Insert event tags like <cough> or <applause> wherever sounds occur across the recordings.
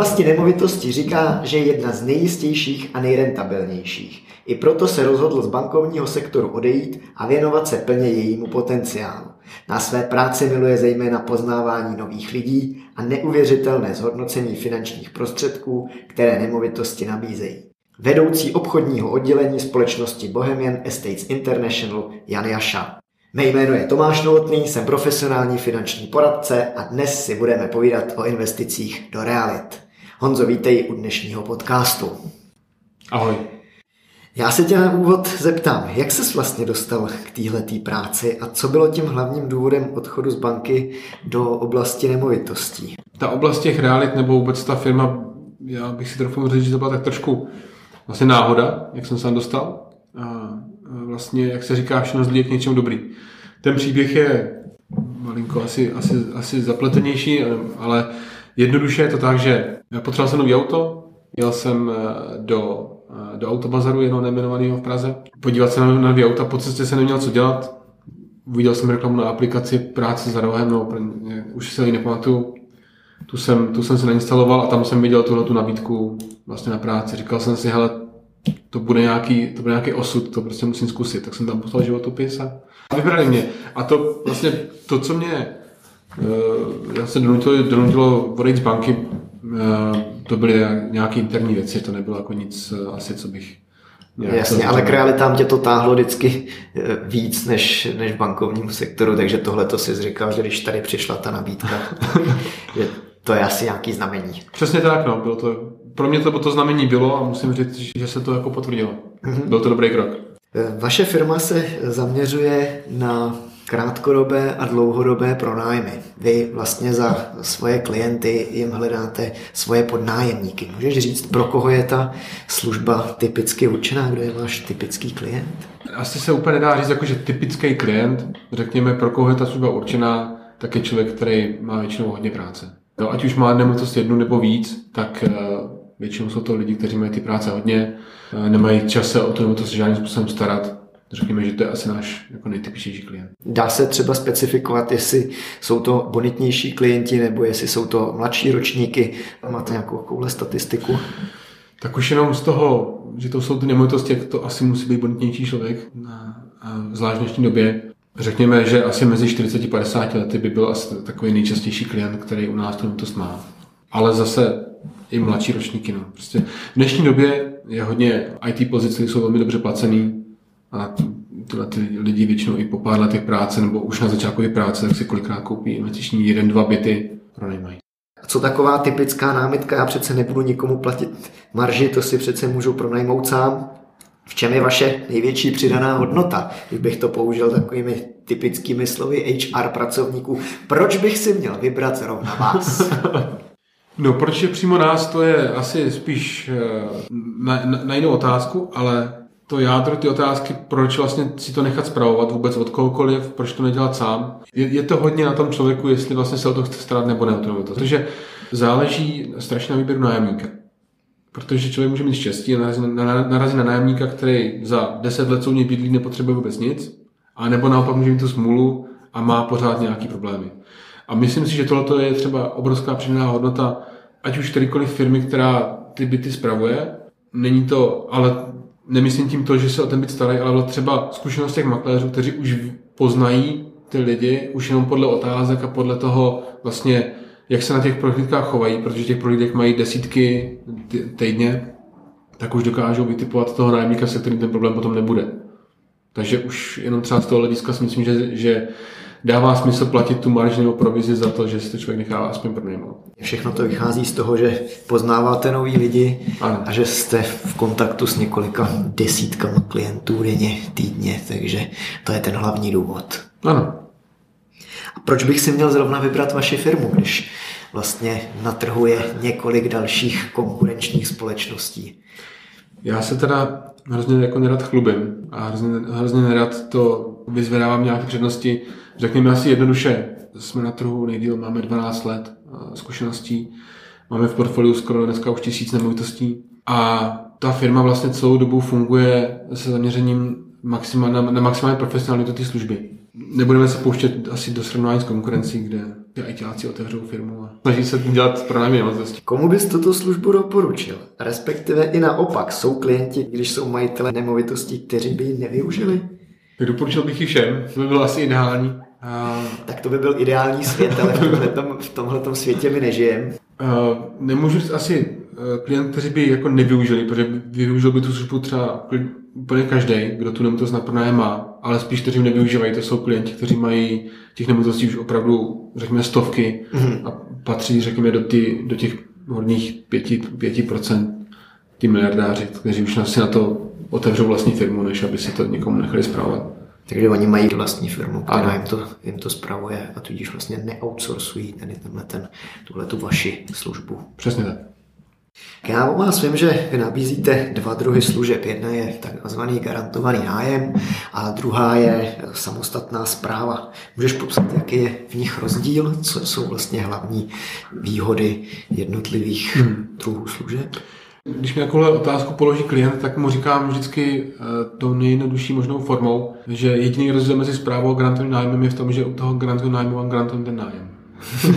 oblasti nemovitosti říká, že je jedna z nejistějších a nejrentabilnějších. I proto se rozhodl z bankovního sektoru odejít a věnovat se plně jejímu potenciálu. Na své práci miluje zejména poznávání nových lidí a neuvěřitelné zhodnocení finančních prostředků, které nemovitosti nabízejí. Vedoucí obchodního oddělení společnosti Bohemian Estates International Jan Jaša. Mé jméno je Tomáš Novotný, jsem profesionální finanční poradce a dnes si budeme povídat o investicích do realit. Honzo, vítej u dnešního podcastu. Ahoj. Já se tě na úvod zeptám, jak ses vlastně dostal k téhletý práci a co bylo tím hlavním důvodem odchodu z banky do oblasti nemovitostí? Ta oblast těch realit nebo vůbec ta firma, já bych si trochu říct, že to byla tak trošku vlastně náhoda, jak jsem se tam dostal. A vlastně, jak se říká, všechno zlí k něčemu dobrý. Ten příběh je malinko asi, asi, asi zapletenější, ale jednoduše je to tak, že potřeboval jsem nový auto, jel jsem eh, do, eh, do autobazaru jenom nejmenovaného v Praze, podívat se na nový auta, po cestě jsem neměl co dělat, uviděl jsem reklamu na aplikaci práce za rohem, no, už se ji nepamatuju, tu jsem, tu jsem si nainstaloval a tam jsem viděl tuhle tu nabídku vlastně na práci. Říkal jsem si, hele, to bude nějaký, to bude nějaký osud, to prostě musím zkusit. Tak jsem tam poslal životopis a vybrali mě. A to vlastně, to, co mě já se donutilo, donutilo odejít z banky, uh, to byly nějaké interní věci, to nebylo jako nic uh, asi, co bych Jasně, ale k realitám tě to táhlo vždycky víc než, než v bankovním sektoru, takže tohle to si říkal, že když tady přišla ta nabídka, <laughs> že to je asi nějaký znamení. Přesně tak, no, bylo to, pro mě to, to znamení bylo a musím říct, že se to jako potvrdilo. Mm-hmm. Byl to dobrý krok. Vaše firma se zaměřuje na krátkodobé a dlouhodobé pronájmy. Vy vlastně za svoje klienty jim hledáte svoje podnájemníky. Můžeš říct, pro koho je ta služba typicky určená? Kdo je váš typický klient? Asi se úplně nedá říct, jako, že typický klient, řekněme, pro koho je ta služba určená, tak je člověk, který má většinou hodně práce. No, ať už má nemovitost jednu nebo víc, tak eh, většinou jsou to lidi, kteří mají ty práce hodně, eh, nemají čas se o tu nemovitost žádným způsobem starat. Řekněme, že to je asi náš jako nejtypičnější klient. Dá se třeba specifikovat, jestli jsou to bonitnější klienti nebo jestli jsou to mladší ročníky? Máte nějakou takovou statistiku? Tak už jenom z toho, že to jsou ty nemovitosti, jak to asi musí být bonitnější člověk, na, zvlášť v dnešní době, Řekněme, že asi mezi 40 a 50 lety by byl asi takový nejčastější klient, který u nás tu nemovitost má. Ale zase i mladší ročníky. No. Prostě v dnešní době je hodně IT pozice, jsou velmi dobře placený a tyhle ty lidi většinou i po pár letech práce nebo už na začátku práce, tak si kolikrát koupí investiční jeden, dva byty, pronajmají. A co taková typická námitka, já přece nebudu nikomu platit marži, to si přece můžu pronajmout sám. V čem je vaše největší přidaná hodnota? Kdybych to použil takovými typickými slovy HR pracovníků, proč bych si měl vybrat zrovna vás? <laughs> No, proč je přímo nás, to je asi spíš eh, na, na, na jinou otázku, ale to jádro ty otázky, proč vlastně si to nechat zpravovat vůbec od kohokoliv, proč to nedělat sám, je, je to hodně na tom člověku, jestli vlastně se o to chce starat nebo ne to. Protože záleží strašně na výběru nájemníka. Protože člověk může mít štěstí a narazí na, na, narazí na nájemníka, který za 10 let něj bydlí, nepotřebuje vůbec nic, a nebo naopak může mít tu smůlu a má pořád nějaký problémy. A myslím si, že tohle je třeba obrovská přidaná hodnota, ať už kterýkoliv firmy, která ty byty spravuje. Není to, ale nemyslím tím to, že se o ten byt starají, ale třeba zkušenost těch makléřů, kteří už poznají ty lidi, už jenom podle otázek a podle toho vlastně, jak se na těch prohlídkách chovají, protože těch prohlídek mají desítky týdně, tak už dokážou vytipovat toho nájemníka, se kterým ten problém potom nebude. Takže už jenom třeba z toho hlediska si myslím, že, že dává smysl platit tu marži nebo provizi za to, že si to člověk nechává aspoň pronajmout. Všechno to vychází z toho, že poznáváte nový lidi ano. a že jste v kontaktu s několika desítkama klientů denně, týdně, takže to je ten hlavní důvod. Ano. A proč bych si měl zrovna vybrat vaši firmu, když vlastně na trhu je několik dalších konkurenčních společností? Já se teda hrozně jako nerad chlubím a hrozně, hrozně nerad to vyzvedávám nějaké přednosti. Řekněme asi jednoduše, jsme na trhu nejdíl, máme 12 let zkušeností, máme v portfoliu skoro dneska už tisíc nemovitostí a ta firma vlastně celou dobu funguje se zaměřením maxima, na, na maximální profesionalitu té služby. nebudeme se pouštět asi do srovnání s konkurencí, kde ty ITáci otevřou firmu a snaží se dělat pronájmy nemovitosti. Komu bys tuto službu doporučil? Respektive i naopak, jsou klienti, když jsou majitele nemovitostí, kteří by ji nevyužili? Doporučil bych ji všem, to by bylo asi ideální. A... Tak to by byl ideální svět, ale v tomhletom, v tomhletom světě my nežijeme. Uh, nemůžu říct asi uh, klient, kteří by jako nevyužili, protože využil by tu službu třeba úplně každý, kdo tu nemovitost na pronájem má, ale spíš, kteří nevyužívají, to jsou klienti, kteří mají těch nemovitostí už opravdu, řekněme, stovky mm-hmm. a patří, řekněme, do, ty, do těch hodných pěti, pěti procent ty miliardáři, kteří už si na to otevřou vlastní firmu, než aby si to někomu nechali zpravovat. Takže oni mají vlastní firmu, která jim to, jim to spravuje a tudíž vlastně neoutsourcují tady tenhle ten, tuhle tu vaši službu. Přesně tak. Já o vás vím, že vy nabízíte dva druhy služeb. Jedna je takzvaný garantovaný nájem a druhá je samostatná zpráva. Můžeš popsat, jaký je v nich rozdíl? Co jsou vlastně hlavní výhody jednotlivých hmm. druhů služeb? Když mi takovou otázku položí klient, tak mu říkám vždycky uh, tou nejjednodušší možnou formou, že jediný rozdíl mezi zprávou a garantovým nájmem je v tom, že u toho garantového nájmu mám garantovaný ten nájem.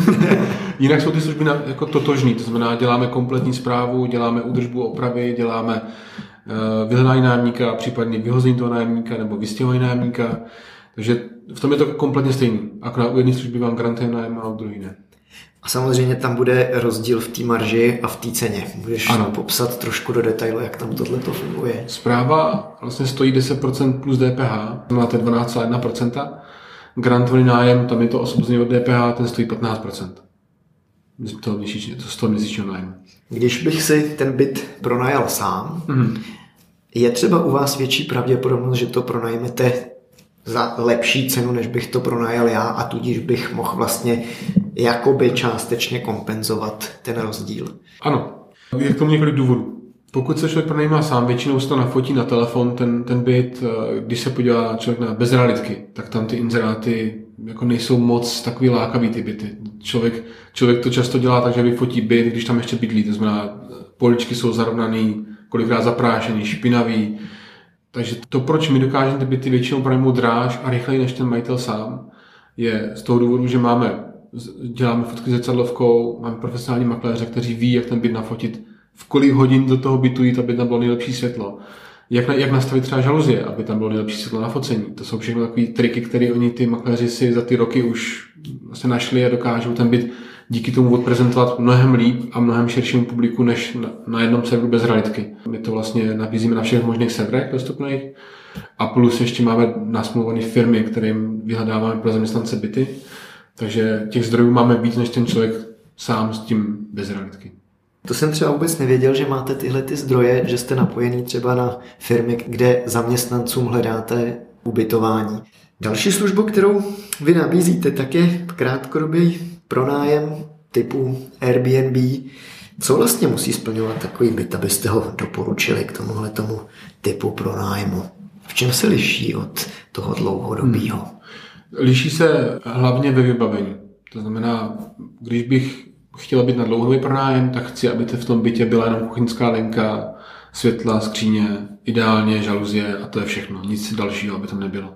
<laughs> Jinak jsou ty služby na, jako totožný, to znamená, děláme kompletní zprávu, děláme údržbu opravy, děláme uh, vyhledání nájemníka, případně vyhození toho nájemníka nebo vystěhování nájemníka. Takže v tom je to kompletně stejný. Akorát u jedné služby vám garantujeme nájem a u druhé ne. A samozřejmě tam bude rozdíl v té marži a v té ceně. Můžeš ano. popsat trošku do detailu, jak tam tohle to funguje. Zpráva vlastně stojí 10% plus DPH, máte 12,1%. Grantovaný nájem, tam je to osvobození od DPH, ten stojí 15%. Z toho, měsíčního, z toho měsíčního nájmu. Když bych si ten byt pronajal sám, mm-hmm. je třeba u vás větší pravděpodobnost, že to pronajmete za lepší cenu, než bych to pronajal já a tudíž bych mohl vlastně jakoby částečně kompenzovat ten rozdíl. Ano, je k tomu několik důvodů. Pokud se člověk pronajímá sám, většinou se to nafotí na telefon, ten, ten byt, eh, když se podívá člověk na bezrealitky, tak tam ty inzeráty jako nejsou moc takový lákavý ty byty. Člověk, člověk to často dělá tak, že vyfotí byt, když tam ještě bydlí, to znamená, poličky jsou zarovnaný, kolikrát zaprášený, špinavý. Takže to, proč my dokážeme ty byty většinou pronajmout dráž a rychleji než ten majitel sám, je z toho důvodu, že máme děláme fotky zrcadlovkou, máme profesionální makléře, kteří ví, jak ten byt nafotit, v kolik hodin do toho bytu jít, aby tam bylo nejlepší světlo. Jak, na, jak nastavit třeba žaluzie, aby tam bylo nejlepší světlo na focení. To jsou všechno takové triky, které oni ty makléři si za ty roky už vlastně našli a dokážou ten byt díky tomu odprezentovat mnohem líp a mnohem širšímu publiku než na, jednom serveru bez realitky. My to vlastně nabízíme na všech možných serverech dostupných a plus ještě máme nasmluvané firmy, kterým vyhledáváme pro zaměstnance byty takže těch zdrojů máme víc, než ten člověk sám s tím bez realitky. To jsem třeba vůbec nevěděl, že máte tyhle ty zdroje, že jste napojený třeba na firmy, kde zaměstnancům hledáte ubytování. Další službu, kterou vy nabízíte, tak je krátkodobý pronájem typu Airbnb. Co vlastně musí splňovat takový byt, abyste ho doporučili k tomuhle tomu typu pronájmu? V čem se liší od toho dlouhodobého? Hmm. Liší se hlavně ve vybavení. To znamená, když bych chtěla být na dlouhodobý pronájem, tak chci, aby v tom bytě byla jenom kuchyňská linka, světla, skříně, ideálně žaluzie a to je všechno. Nic dalšího, aby tam nebylo.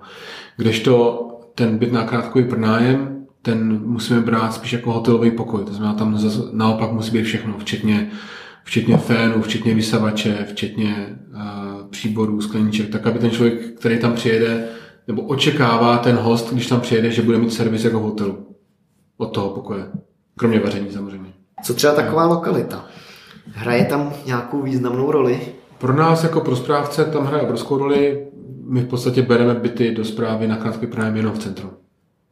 Kdežto ten byt na krátkový pronájem, ten musíme brát spíš jako hotelový pokoj. To znamená, tam naopak musí být všechno, včetně, včetně fénu, včetně vysavače, včetně uh, příborů, skleníček, tak aby ten člověk, který tam přijede, nebo očekává ten host, když tam přijede, že bude mít servis jako hotelu. Od toho pokoje. Kromě vaření samozřejmě. Co třeba taková lokalita? Hraje tam nějakou významnou roli? Pro nás jako pro správce tam hraje obrovskou roli. My v podstatě bereme byty do zprávy na krátký pronájem jenom v centru.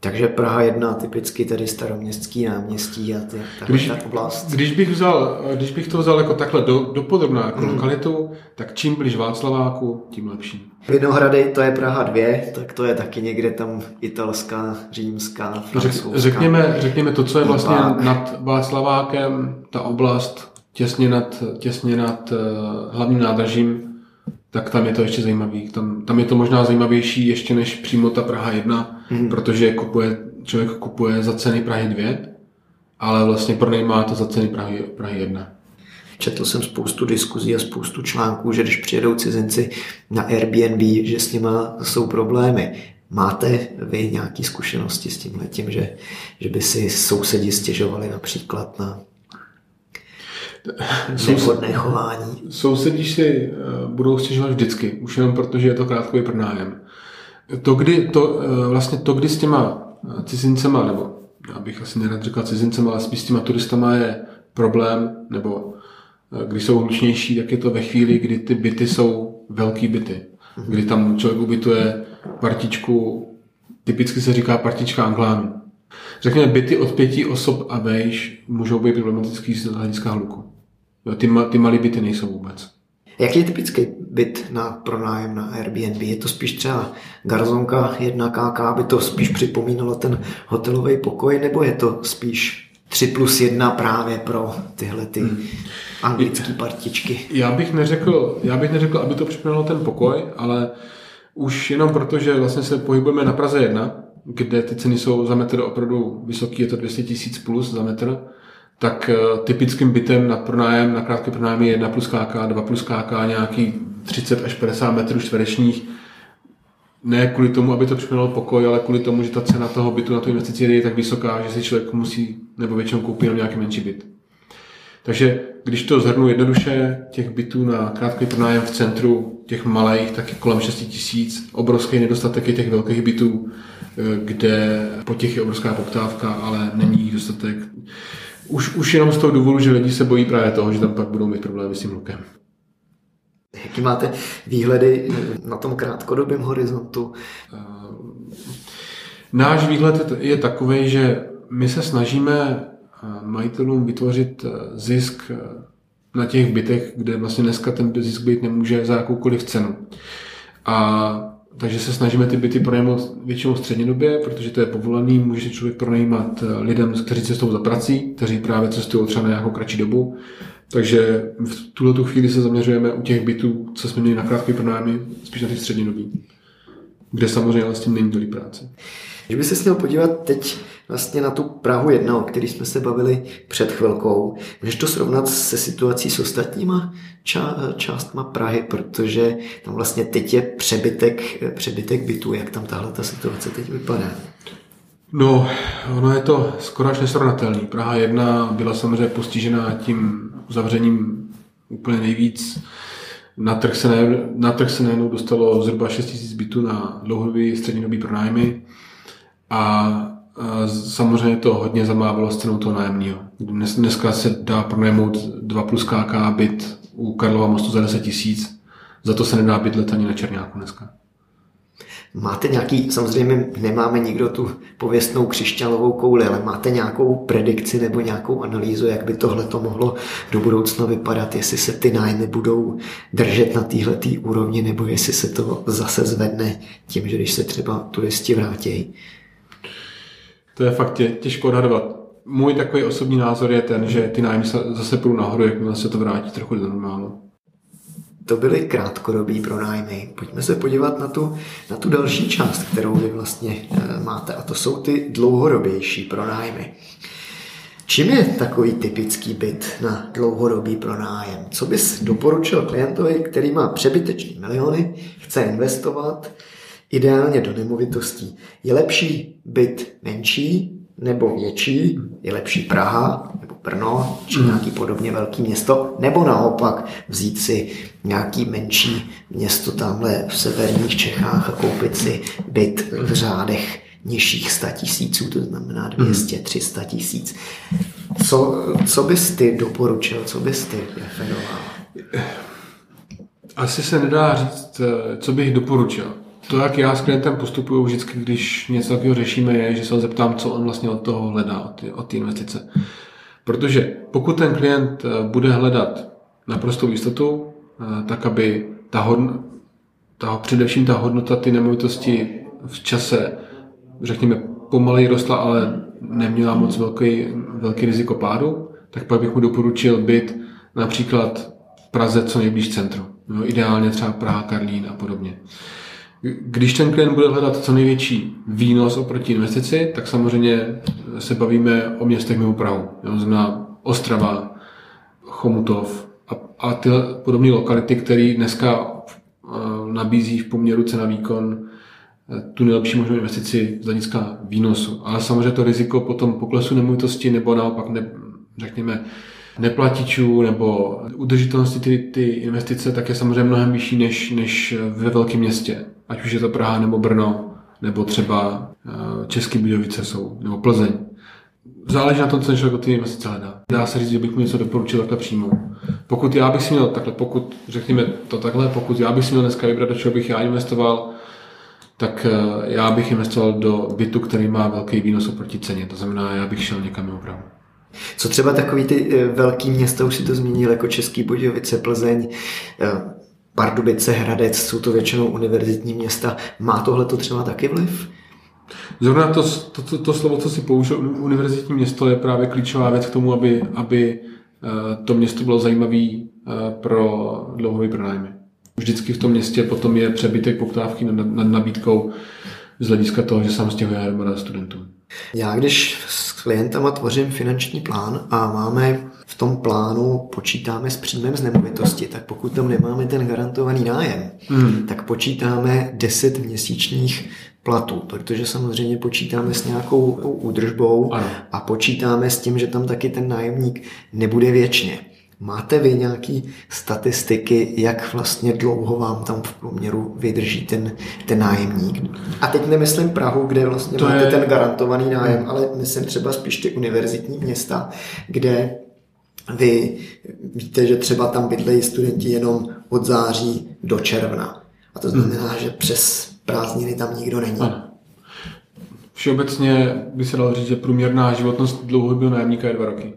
Takže Praha jedna typicky tedy staroměstský náměstí a ty, když, ta oblast. Když bych, vzal, když bych to vzal jako takhle do, do podrobná jako mm. lokalitu, tak čím blíž Václaváku, tím lepší. Vinohrady, to je Praha 2, tak to je taky někde tam italská, římská, francouzská. Řekněme, řekněme to, co je vlastně nad Václavákem, ta oblast těsně nad, těsně nad uh, hlavním nádražím, tak tam je to ještě zajímavý. Tam, tam je to možná zajímavější ještě než přímo ta Praha 1, hmm. protože kupuje, člověk kupuje za ceny Prahy 2, ale vlastně pronajímá to za ceny Prahy, Prahy 1. Četl jsem spoustu diskuzí a spoustu článků, že když přijedou cizinci na Airbnb, že s nima jsou problémy. Máte vy nějaké zkušenosti s tím tím, že, že by si sousedi stěžovali například na nevhodné chování? Sousedi si eh, budou stěžovat vždycky, už jenom protože je to krátkový pronájem. To, kdy, to, eh, vlastně to, kdy s těma eh, cizincema, nebo já bych asi nerad řekl cizincema, ale spíš s těma turistama je problém, nebo když jsou hlučnější, tak je to ve chvíli, kdy ty byty jsou velký byty. Kdy tam člověk ubytuje partičku, typicky se říká partička anglánů. Řekněme, byty od pěti osob a vejš můžou být problematický z hlediska hluku. Ty, ty malé byty nejsou vůbec. Jaký je typický byt na pronájem na Airbnb? Je to spíš třeba garzonka 1 KK, aby to spíš připomínalo ten hotelový pokoj, nebo je to spíš 3 plus 1 právě pro tyhle ty hmm. anglické partičky? Já bych, neřekl, já bych neřekl, aby to připomínalo ten pokoj, ale už jenom proto, že vlastně se pohybujeme na Praze 1, kde ty ceny jsou za metr opravdu vysoký, je to 200 tisíc plus za metr, tak eh, typickým bytem na pronájem, na krátké pronájem je 1 plus KK, 2 plus KK, nějaký 30 až 50 metrů čtverečních. Ne kvůli tomu, aby to připomínalo pokoj, ale kvůli tomu, že ta cena toho bytu na tu investici je tak vysoká, že si člověk musí nebo většinou koupit jenom nějaký menší byt. Takže když to zhrnu jednoduše, těch bytů na krátký pronájem v centru, těch malých, tak je kolem 6 tisíc. Obrovský nedostatek je těch velkých bytů, eh, kde po těch je obrovská poptávka, ale není jich dostatek. Už, už jenom z toho důvodu, že lidi se bojí právě toho, že tam pak budou mít problémy s tím hlukem. Jaký máte výhledy na tom krátkodobém horizontu? Eh, náš výhled je takový, že my se snažíme eh, majitelům vytvořit eh, zisk na těch bytech, kde vlastně dneska ten zisk být nemůže za jakoukoliv cenu. A takže se snažíme ty byty pronajmout většinou střednědobě, protože to je povolený, může si člověk pronajímat eh, lidem, kteří cestují za prací, kteří právě cestují třeba na nějakou kratší dobu. Takže v tuhle tu chvíli se zaměřujeme u těch bytů, co jsme měli na krátké pronájmy, spíš na ty střednědobí, kde samozřejmě s tím není tolik práce. Když by se měl podívat teď vlastně na tu Prahu 1, o který jsme se bavili před chvilkou, můžeš to srovnat se situací s ostatníma ča- částma Prahy, protože tam vlastně teď je přebytek, přebytek bytů, jak tam tahle ta situace teď vypadá. No, ono je to skoro až nesrovnatelný. Praha 1 byla samozřejmě postižená tím zavřením úplně nejvíc. Na trh se, ne, na trh se najednou dostalo zhruba 6 000 bytů na dlouhodobý střednědobý pronájmy a samozřejmě to hodně zamávalo s cenou toho nájemního. Dnes, dneska se dá pronajmout 2 plus KK byt u Karlova mostu za 10 tisíc, za to se nedá bydlet ani na Černáku dneska. Máte nějaký, samozřejmě nemáme nikdo tu pověstnou křišťálovou kouli, ale máte nějakou predikci nebo nějakou analýzu, jak by tohle to mohlo do budoucna vypadat, jestli se ty nájmy budou držet na téhle úrovni, nebo jestli se to zase zvedne tím, že když se třeba turisti vrátí. To je fakt tě, těžko odhadovat. Můj takový osobní názor je ten, že ty nájmy zase půjdou nahoru, jakmile se to vrátí trochu do normálu. To byly krátkodobý pronájmy. Pojďme se podívat na tu, na tu další část, kterou vy vlastně e, máte, a to jsou ty dlouhodobější pronájmy. Čím je takový typický byt na dlouhodobý pronájem? Co bys doporučil klientovi, který má přebytečný miliony, chce investovat, ideálně do nemovitostí. Je lepší byt menší nebo větší, je lepší Praha nebo Brno, či hmm. nějaký podobně velký město, nebo naopak vzít si nějaký menší město tamhle v severních Čechách a koupit si byt v řádech nižších 100 tisíců, to znamená 200, 300 hmm. tisíc. Co, co bys ty doporučil, co bys ty preferoval? Asi se nedá říct, co bych doporučil. To, jak já s klientem postupuju vždycky, když něco takového řešíme, je, že se ho zeptám, co on vlastně od toho hledá, od té, od investice. Protože pokud ten klient eh, bude hledat naprostou jistotu, eh, tak aby ta, hodn, ta především ta hodnota ty nemovitosti v čase, řekněme, pomaleji rostla, ale neměla moc velký, velký riziko pádu, tak pak bych mu doporučil být například v Praze co nejblíž centru. No, ideálně třeba Praha, Karlín a podobně. Když ten klient bude hledat co největší výnos oproti investici, tak samozřejmě se bavíme o městech mimo Prahu. To znamená Ostrava, Chomutov a, a ty podobné lokality, které dneska eh, nabízí v poměru cena výkon tu nejlepší možnou investici z hlediska výnosu. Ale samozřejmě to riziko potom poklesu nemovitosti nebo naopak, ne, řekněme, neplatičů nebo udržitelnosti ty, ty investice, tak je samozřejmě mnohem vyšší než, než ve velkém městě. Ať už je to Praha nebo Brno, nebo třeba eh, České Budějovice jsou, nebo Plzeň. Záleží na tom, co člověk od ty investice hledá. Dá se říct, že bych mu něco doporučil takhle přímo. Pokud já bych si měl takhle, pokud řekněme to takhle, pokud já bych si měl dneska vybrat, do čeho bych já investoval, tak eh, já bych investoval do bytu, který má velký výnos oproti ceně. To znamená, já bych šel někam mimo Prahu. Co třeba takový ty eh, velký města, už si to zmínil, jako Český Budějovice, Plzeň, Pardubice, Hradec, jsou to většinou univerzitní města. Má tohle to třeba taky vliv? Zrovna to, to, to, to slovo, co si použil, univerzitní město, je právě klíčová věc k tomu, aby, aby to město bylo zajímavé pro dlouhové pronájmy. Vždycky v tom městě potom je přebytek poptávky nad, nad nabídkou z hlediska toho, že sám stěhuje armáda studentů. Já když s klientama tvořím finanční plán a máme v tom plánu počítáme s příjmem z nemovitosti, tak pokud tam nemáme ten garantovaný nájem, hmm. tak počítáme 10 měsíčních platů, protože samozřejmě počítáme s nějakou údržbou ano. a počítáme s tím, že tam taky ten nájemník nebude věčně. Máte vy nějaké statistiky, jak vlastně dlouho vám tam v průměru vydrží ten, ten nájemník? A teď nemyslím Prahu, kde vlastně to máte je... ten garantovaný nájem, hmm. ale myslím třeba spíš ty univerzitní města, kde vy víte, že třeba tam bydlejí studenti jenom od září do června. A to znamená, hmm. že přes prázdniny tam nikdo není. Ano. Všeobecně by se dalo říct, že průměrná životnost dlouhodobého nájemníka je dva roky.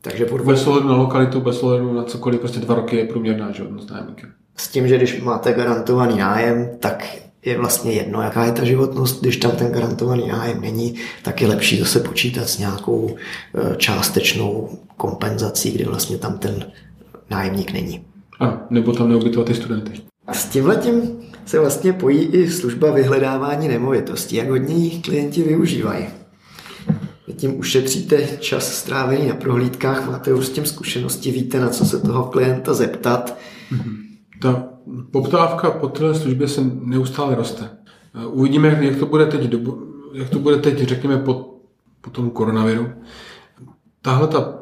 Takže po dvou... Bez ohledu na lokalitu, bez ohledu na cokoliv, prostě dva roky je průměrná životnost nájemníka. S tím, že když máte garantovaný nájem, tak je vlastně jedno, jaká je ta životnost. Když tam ten garantovaný nájem není, tak je lepší zase počítat s nějakou e, částečnou kompenzací, kdy vlastně tam ten nájemník není. A, nebo tam neubytovat ty studenty. A s tímhletím se vlastně pojí i služba vyhledávání nemovitostí, jak hodně jich klienti využívají. Vy tím ušetříte čas strávený na prohlídkách, máte už s tím zkušenosti, víte, na co se toho klienta zeptat. Mhm. Ta poptávka po této službě se neustále roste. Uvidíme, jak to bude teď, jak to bude teď řekněme, po, po tom koronaviru. Tahle ta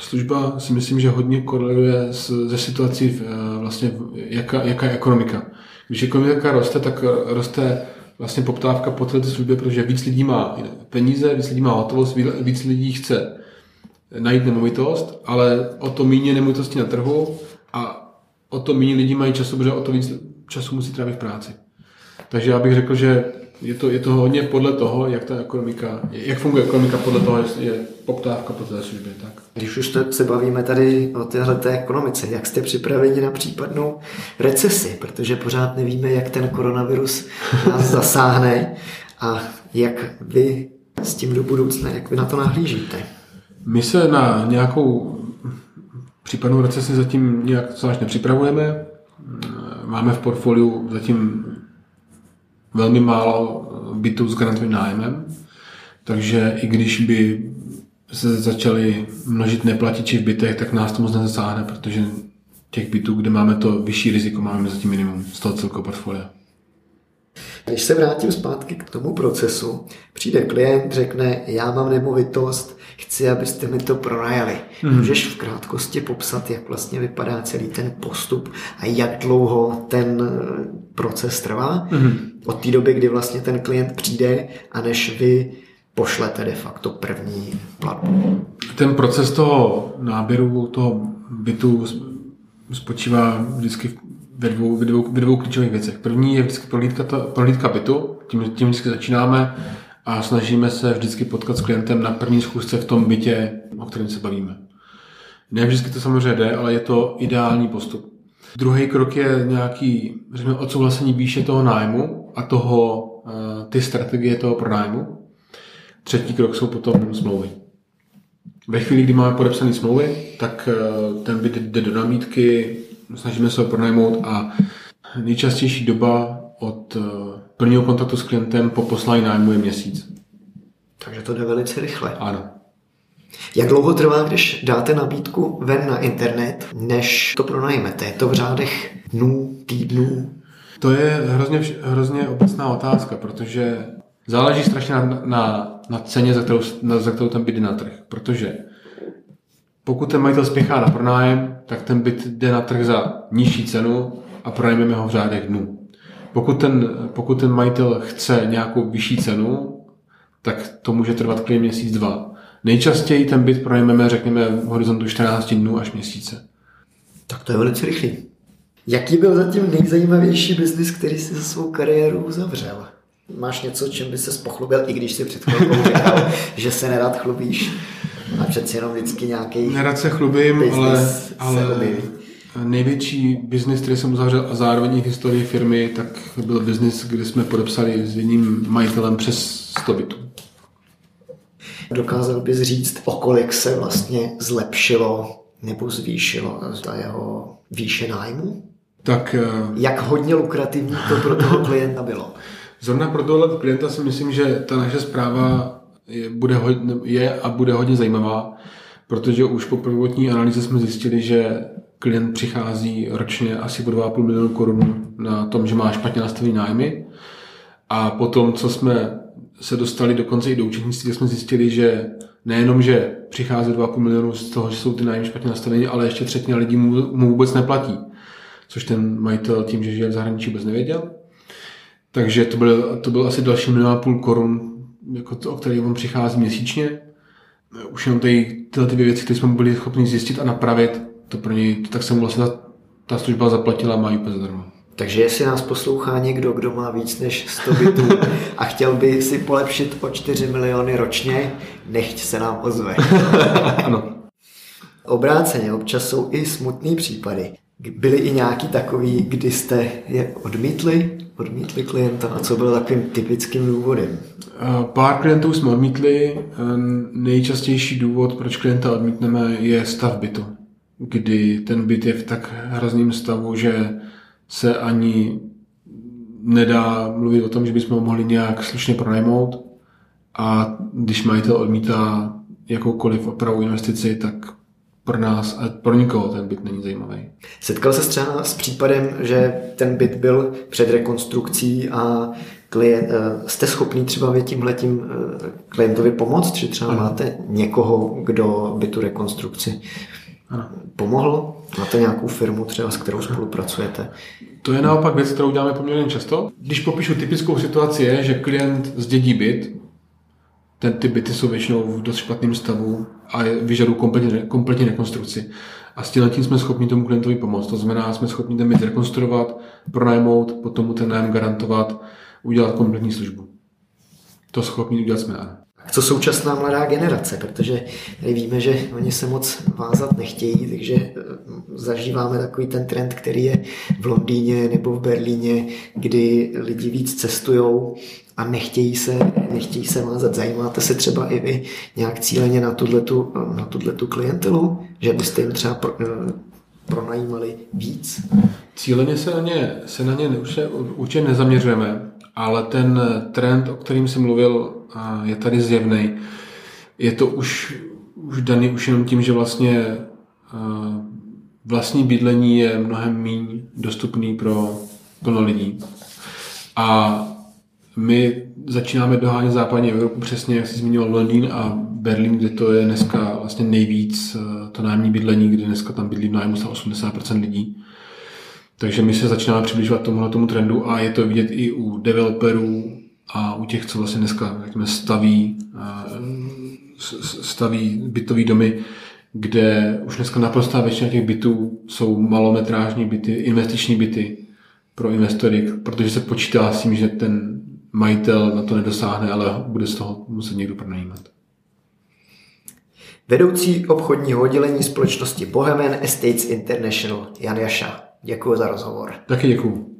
služba si myslím, že hodně koreluje ze situací, v, vlastně, jaká, jaká je ekonomika. Když ekonomika roste, tak roste vlastně poptávka po této službě, protože víc lidí má peníze, víc lidí má hotovost, víc lidí chce najít nemovitost, ale o to méně nemovitosti na trhu a o to méně lidí mají času, protože o to víc času musí trávit v práci. Takže já bych řekl, že je to, je to hodně podle toho, jak ta ekonomika, jak funguje ekonomika, podle toho je poptávka po té službě. Tak. Když už se bavíme tady o téhle té ekonomice, jak jste připraveni na případnou recesi, protože pořád nevíme, jak ten koronavirus nás zasáhne a jak vy s tím do budoucna, jak vy na to nahlížíte? My se na nějakou případnou recesi zatím nějak zvlášť nepřipravujeme. Máme v portfoliu zatím velmi málo bytů s garantovaným nájemem, takže i když by se začaly množit neplatiči v bytech, tak nás to moc nezasáhne, protože těch bytů, kde máme to vyšší riziko, máme zatím minimum z toho celkového portfolia. Když se vrátím zpátky k tomu procesu, přijde klient, řekne, já mám nemovitost, chci, abyste mi to pronajali. Hmm. Můžeš v krátkosti popsat, jak vlastně vypadá celý ten postup a jak dlouho ten proces trvá? Hmm. Od té doby, kdy vlastně ten klient přijde a než vy pošlete de facto první platbu. Ten proces toho náběru toho bytu spočívá vždycky ve dvou, ve dvou, ve dvou klíčových věcech. První je vždycky prohlídka, to, prohlídka bytu, tím, tím vždycky začínáme a snažíme se vždycky potkat s klientem na první schůzce v tom bytě, o kterém se bavíme. Ne vždycky to samozřejmě jde, ale je to ideální postup. Druhý krok je nějaký, řekněme, odsouhlasení výše toho nájmu a toho, eh, ty strategie toho pronájmu. Třetí krok jsou potom smlouvy. Ve chvíli, kdy máme podepsané smlouvy, tak eh, ten byt jde do nabídky, snažíme se ho pronajmout a nejčastější doba od eh, prvního kontaktu s klientem po poslání nájmu je měsíc. Takže to jde velice rychle. Ano. Jak dlouho trvá, když dáte nabídku ven na internet, než to pronajmete? Je to v řádech dnů, týdnů? To je hrozně, hrozně obecná otázka, protože záleží strašně na, na, na ceně, za kterou, na, za kterou ten byt jde na trh. Protože pokud ten majitel spěchá na pronájem, tak ten byt jde na trh za nižší cenu a pronajmeme ho v řádech dnů. Pokud ten, pokud ten majitel chce nějakou vyšší cenu, tak to může trvat klidně měsíc, dva. Nejčastěji ten byt pronajmeme, řekněme, v horizontu 14 dnů až měsíce. Tak to je velice rychlý. Jaký byl zatím nejzajímavější biznis, který jsi za svou kariéru uzavřel? Máš něco, čím by se pochlubil, i když si před chvilkou říkal, <laughs> že se nerad chlubíš? A přeci jenom vždycky nějaký Nerad se chlubím, ale, ale největší biznis, který jsem uzavřel a zároveň v historii firmy, tak byl biznis, kde jsme podepsali s jedním majitelem přes 100 bytů. Dokázal bys říct, o kolik se vlastně zlepšilo nebo zvýšilo ta jeho výše nájmu? Tak, eh, Jak hodně lukrativní to pro toho <laughs> klienta bylo? Zrovna pro tohle klienta si myslím, že ta naše zpráva je, bude hodně, je a bude hodně zajímavá, protože už po prvotní analýze jsme zjistili, že klient přichází ročně asi po 2,5 milionu korun na tom, že má špatně nastavený nájmy. A potom, co jsme se dostali dokonce i do účetnictví, jsme zjistili, že nejenom, že přichází 2,5 milionu z toho, že jsou ty nájmy špatně nastavené, ale ještě třetina lidí mu, mu vůbec neplatí. Což ten majitel tím, že žije v zahraničí, vůbec nevěděl. Takže to byl, to byl asi další milion a půl korun, jako to, o který on přichází měsíčně. Už jenom ty, tyhle ty věci, které jsme byli schopni zjistit a napravit, to pro něj, tak se mu vlastně ta, ta služba zaplatila a má ji úplně zadarmo. Takže jestli nás poslouchá někdo, kdo má víc než 100 bytů <laughs> a chtěl by si polepšit o 4 miliony ročně, nechť se nám ozve. <laughs> ano. Obráceně, občas jsou i smutné případy. Byly i nějaký takový, kdy jste je odmítli, odmítli klienta a co bylo takovým typickým důvodem? Pár klientů jsme odmítli. Nejčastější důvod, proč klienta odmítneme, je stav bytu. Kdy ten byt je v tak hrozném stavu, že se ani nedá mluvit o tom, že bychom ho mohli nějak slušně pronajmout. A když majitel odmítá jakoukoliv opravu investici, tak pro nás a pro nikoho ten byt není zajímavý. Setkal se třeba s případem, že ten byt byl před rekonstrukcí a klient, eh, jste schopný třeba tímhletím eh, klientovi pomoct, že třeba ano. máte někoho, kdo by tu rekonstrukci ano. pomohl? Máte nějakou firmu třeba, s kterou spolupracujete? To je naopak věc, kterou děláme poměrně často. Když popíšu typickou situaci je, že klient zdědí byt, ten, ty byty jsou většinou v dost špatném stavu a vyžadují kompletně, kompletně rekonstrukci. A s tím jsme schopni tomu klientovi pomoct. To znamená, jsme schopni ten byt rekonstruovat, pronajmout, potom mu ten nájem garantovat, udělat kompletní službu. To schopni udělat jsme, ano. Co současná mladá generace, protože tady víme, že oni se moc vázat nechtějí, takže eh, zažíváme takový ten trend, který je v Londýně nebo v Berlíně, kdy lidi víc cestují a nechtějí se, nechtějí se vázat. Zajímáte se třeba i vy nějak cíleně na tuto na tu klientelu, že byste jim třeba pro, eh, pronajímali víc? Cíleně se na ně, se na ně určitě, určitě nezaměřujeme, ale ten trend, o kterým jsem mluvil, je tady zjevný. Je to už, už daný už jenom tím, že vlastně vlastní bydlení je mnohem méně dostupný pro plno lidí. A my začínáme dohánět západní Evropu přesně, jak jsi zmínil Londýn a Berlín, kde to je dneska vlastně nejvíc to nájemní bydlení, kde dneska tam bydlí v nájmu 80% lidí. Takže my se začínáme přibližovat tomuhle tomu trendu a je to vidět i u developerů a u těch, co vlastně dneska řekněme, staví, staví bytové domy, kde už dneska naprostá většina těch bytů jsou malometrážní byty, investiční byty pro investory, protože se počítá s tím, že ten majitel na to nedosáhne, ale bude z toho muset někdo pronajímat. Vedoucí obchodního oddělení společnosti Bohemen Estates International Jan Jaša. Děkuji za rozhovor. Taky děkuji.